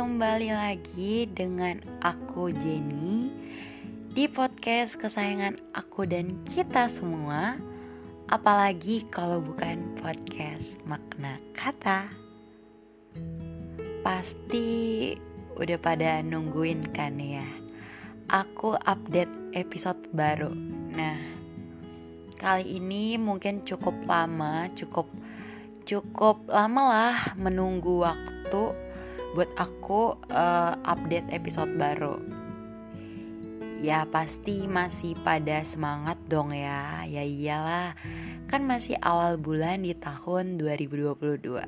kembali lagi dengan aku Jenny di podcast kesayangan aku dan kita semua. Apalagi kalau bukan podcast makna kata. Pasti udah pada nungguin kan ya. Aku update episode baru. Nah, kali ini mungkin cukup lama, cukup cukup lama lah menunggu waktu buat aku uh, update episode baru. Ya pasti masih pada semangat dong ya. Ya iyalah, kan masih awal bulan di tahun 2022.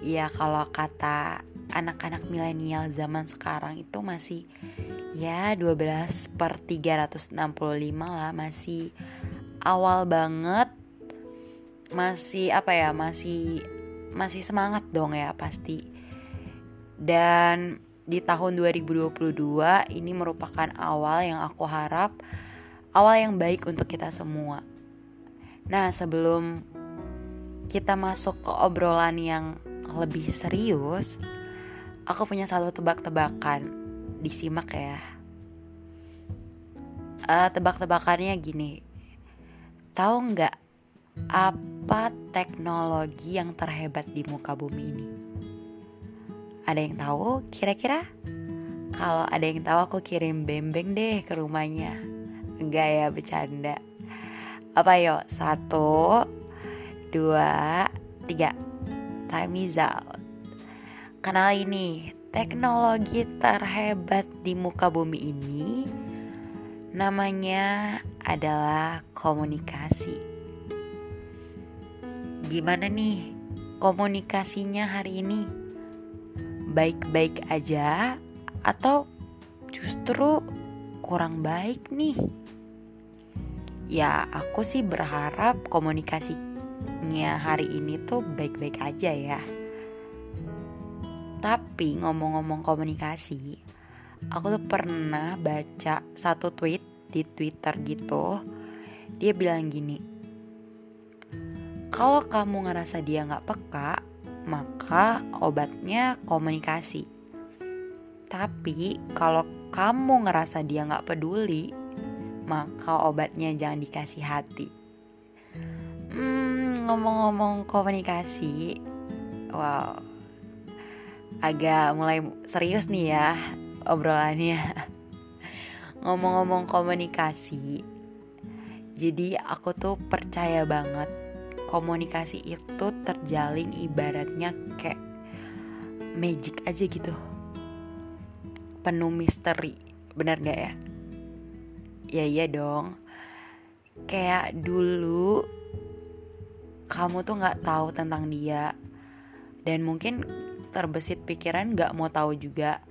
Ya kalau kata anak-anak milenial zaman sekarang itu masih ya 12 per 365 lah masih awal banget masih apa ya masih masih semangat dong ya pasti dan di tahun 2022 ini merupakan awal yang aku harap awal yang baik untuk kita semua. Nah, sebelum kita masuk ke obrolan yang lebih serius, aku punya satu tebak-tebakan. Disimak ya. Uh, tebak-tebakannya gini. Tahu nggak apa teknologi yang terhebat di muka bumi ini? Ada yang tahu kira-kira? Kalau ada yang tahu aku kirim bembeng deh ke rumahnya. Enggak ya bercanda. Apa yo? Satu, dua, tiga. Time is out. Kenal ini teknologi terhebat di muka bumi ini namanya adalah komunikasi. Gimana nih komunikasinya hari ini? Baik-baik aja atau justru kurang baik nih? Ya, aku sih berharap komunikasinya hari ini tuh baik-baik aja ya. Tapi ngomong-ngomong komunikasi, aku tuh pernah baca satu tweet di Twitter gitu. Dia bilang gini, kalau kamu ngerasa dia nggak peka, maka obatnya komunikasi. Tapi kalau kamu ngerasa dia nggak peduli, maka obatnya jangan dikasih hati. Hmm, ngomong-ngomong komunikasi, wow, agak mulai serius nih ya obrolannya. Ngomong-ngomong komunikasi, jadi aku tuh percaya banget komunikasi itu terjalin ibaratnya kayak magic aja gitu. Penuh misteri benar gak ya? Ya iya dong. Kayak dulu kamu tuh nggak tahu tentang dia dan mungkin terbesit pikiran nggak mau tahu juga.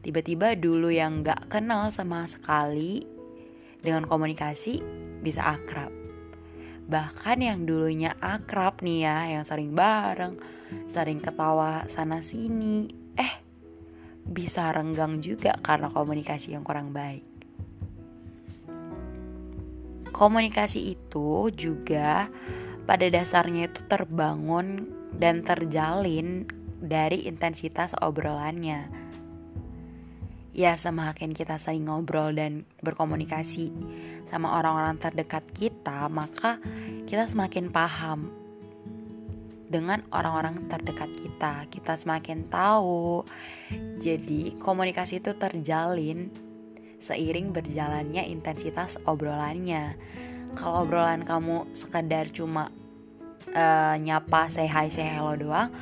Tiba-tiba dulu yang nggak kenal sama sekali dengan komunikasi bisa akrab Bahkan yang dulunya akrab nih ya, yang sering bareng, sering ketawa sana sini, eh bisa renggang juga karena komunikasi yang kurang baik. Komunikasi itu juga pada dasarnya itu terbangun dan terjalin dari intensitas obrolannya. Ya semakin kita sering ngobrol dan berkomunikasi sama orang-orang terdekat kita, maka kita semakin paham dengan orang-orang terdekat kita. Kita semakin tahu. Jadi, komunikasi itu terjalin seiring berjalannya intensitas obrolannya. Kalau obrolan kamu sekedar cuma uh, nyapa, say hi, say hello doang,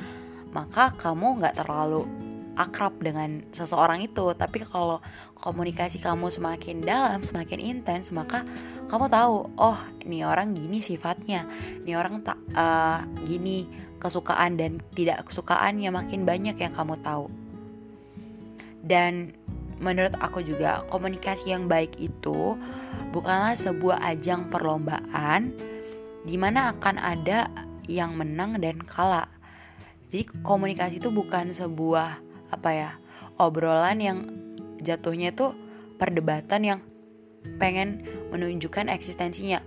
maka kamu nggak terlalu akrab dengan seseorang itu tapi kalau komunikasi kamu semakin dalam semakin intens maka kamu tahu oh ini orang gini sifatnya. Ini orang tak uh, gini kesukaan dan tidak kesukaannya makin banyak yang kamu tahu. Dan menurut aku juga komunikasi yang baik itu bukanlah sebuah ajang perlombaan di mana akan ada yang menang dan kalah. Jadi komunikasi itu bukan sebuah apa ya obrolan yang jatuhnya tuh perdebatan yang pengen menunjukkan eksistensinya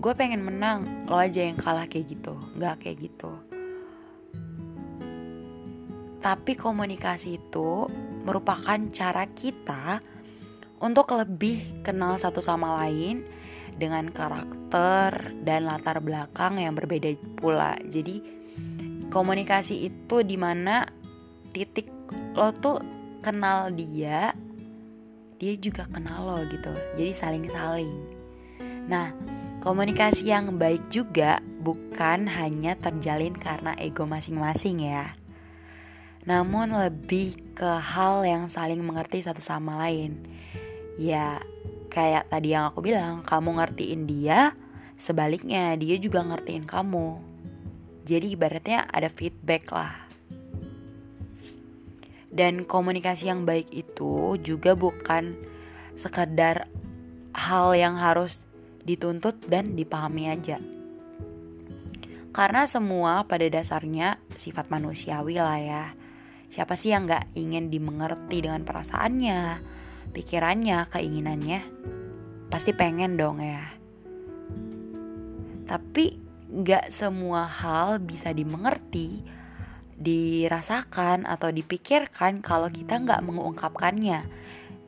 gue pengen menang lo aja yang kalah kayak gitu nggak kayak gitu Tapi komunikasi itu merupakan cara kita untuk lebih kenal satu sama lain dengan karakter dan latar belakang yang berbeda pula. Jadi komunikasi itu di mana titik lo tuh kenal dia, dia juga kenal lo gitu. Jadi saling-saling. Nah, komunikasi yang baik juga bukan hanya terjalin karena ego masing-masing ya namun lebih ke hal yang saling mengerti satu sama lain. Ya, kayak tadi yang aku bilang, kamu ngertiin dia, sebaliknya dia juga ngertiin kamu. Jadi ibaratnya ada feedback lah. Dan komunikasi yang baik itu juga bukan sekedar hal yang harus dituntut dan dipahami aja. Karena semua pada dasarnya sifat manusiawi lah ya Siapa sih yang gak ingin dimengerti dengan perasaannya, pikirannya, keinginannya? Pasti pengen dong ya. Tapi gak semua hal bisa dimengerti, dirasakan, atau dipikirkan kalau kita gak mengungkapkannya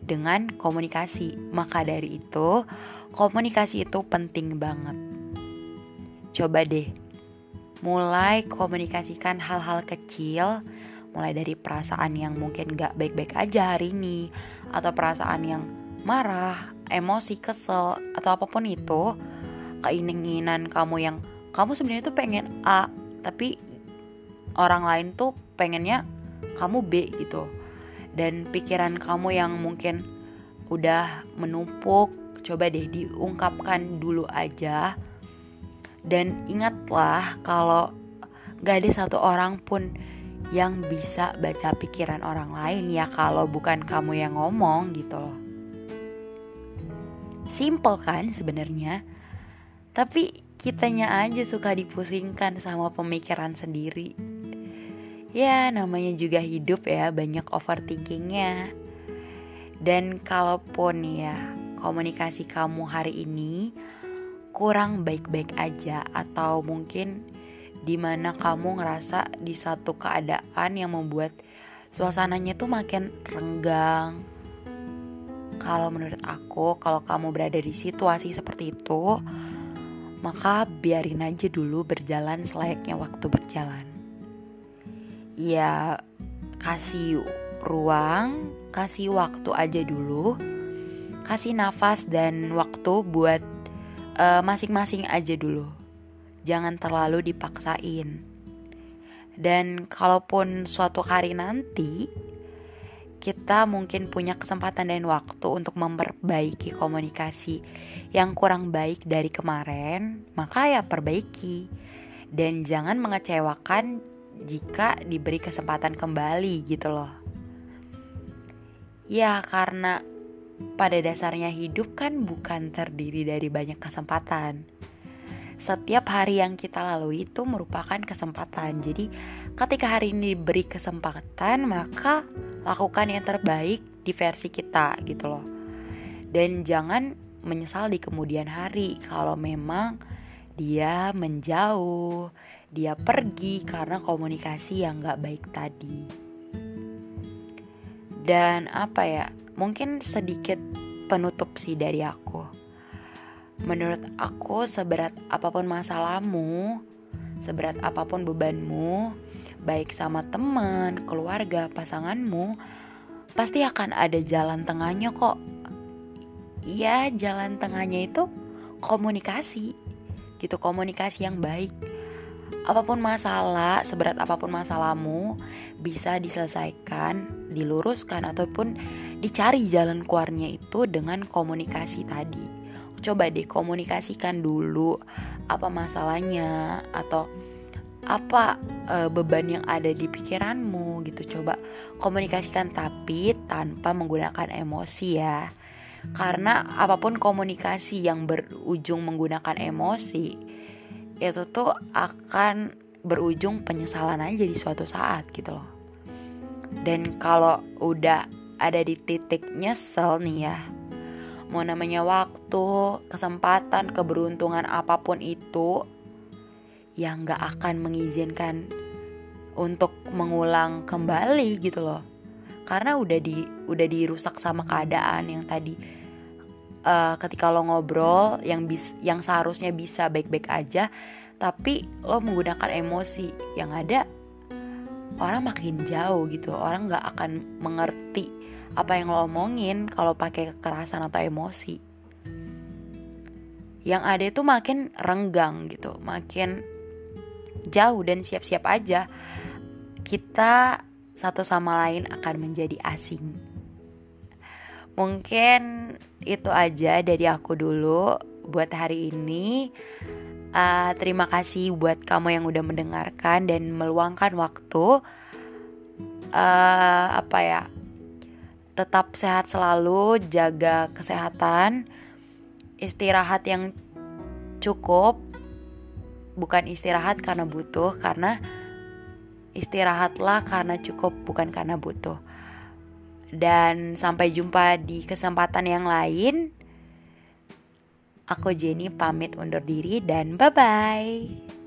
dengan komunikasi. Maka dari itu, komunikasi itu penting banget. Coba deh, mulai komunikasikan hal-hal kecil mulai dari perasaan yang mungkin gak baik-baik aja hari ini atau perasaan yang marah, emosi, kesel atau apa pun itu keinginan kamu yang kamu sebenarnya tuh pengen A tapi orang lain tuh pengennya kamu B gitu dan pikiran kamu yang mungkin udah menumpuk coba deh diungkapkan dulu aja dan ingatlah kalau gak ada satu orang pun yang bisa baca pikiran orang lain ya kalau bukan kamu yang ngomong gitu loh. Simple kan sebenarnya. Tapi kitanya aja suka dipusingkan sama pemikiran sendiri. Ya namanya juga hidup ya banyak overthinkingnya. Dan kalaupun ya komunikasi kamu hari ini kurang baik-baik aja atau mungkin di mana kamu ngerasa di satu keadaan yang membuat suasananya tuh makin renggang. Kalau menurut aku, kalau kamu berada di situasi seperti itu, maka biarin aja dulu berjalan selayaknya waktu berjalan. Ya, kasih ruang, kasih waktu aja dulu, kasih nafas dan waktu buat eh, masing-masing uh, aja dulu jangan terlalu dipaksain. Dan kalaupun suatu hari nanti kita mungkin punya kesempatan dan waktu untuk memperbaiki komunikasi yang kurang baik dari kemarin, maka ya perbaiki. Dan jangan mengecewakan jika diberi kesempatan kembali gitu loh. Ya karena pada dasarnya hidup kan bukan terdiri dari banyak kesempatan setiap hari yang kita lalui itu merupakan kesempatan. Jadi, ketika hari ini diberi kesempatan, maka lakukan yang terbaik di versi kita gitu loh. Dan jangan menyesal di kemudian hari kalau memang dia menjauh, dia pergi karena komunikasi yang gak baik tadi. Dan apa ya, mungkin sedikit penutup sih dari aku Menurut aku, seberat apa pun masalahmu, seberat apa pun bebanmu, baik sama teman, keluarga, pasanganmu, pasti akan ada jalan tengahnya kok. Iya, jalan tengahnya itu komunikasi. Gitu, komunikasi yang baik. Apa pun masalah, seberat apa pun masalahmu, bisa diselesaikan, diluruskan ataupun dicari jalan keluarnya itu dengan komunikasi tadi. Coba deh komunikasikan dulu apa masalahnya atau apa e, beban yang ada di pikiranmu gitu. Coba komunikasikan tapi tanpa menggunakan emosi ya. Karena apa pun komunikasi yang berujung menggunakan emosi itu tuh akan berujung penyesalan aja di suatu saat gitu loh. Dan kalau udah ada di titik nyesel nih ya mau namanya waktu, kesempatan, keberuntungan apa pun itu yang gak akan mengizinkan untuk mengulang kembali gitu loh. Karena udah di udah dirusak sama keadaan yang tadi uh, ketika lo ngobrol yang bis yang seharusnya bisa baik-baik aja tapi lo menggunakan emosi yang ada orang makin jauh gitu. Orang nggak akan mengerti apa yang lo omongin kalau pakai kekerasan atau emosi. Yang ada itu makin renggang gitu makin jauh dan siap-siap aja. Kita satu sama lain akan menjadi asing mungkin itu aja dari aku dulu buat hari ini Uh, terima kasih buat kamu yang udah mendengarkan dan meluangkan waktu. Uh, apa ya? Tetap sehat selalu, jaga kesehatan, istirahat yang cukup. Bukan istirahat karena butuh, karena istirahatlah karena cukup, bukan karena butuh. Dan sampai jumpa di kesempatan yang lain. Aku Jenny pamit undur diri dan bye-bye.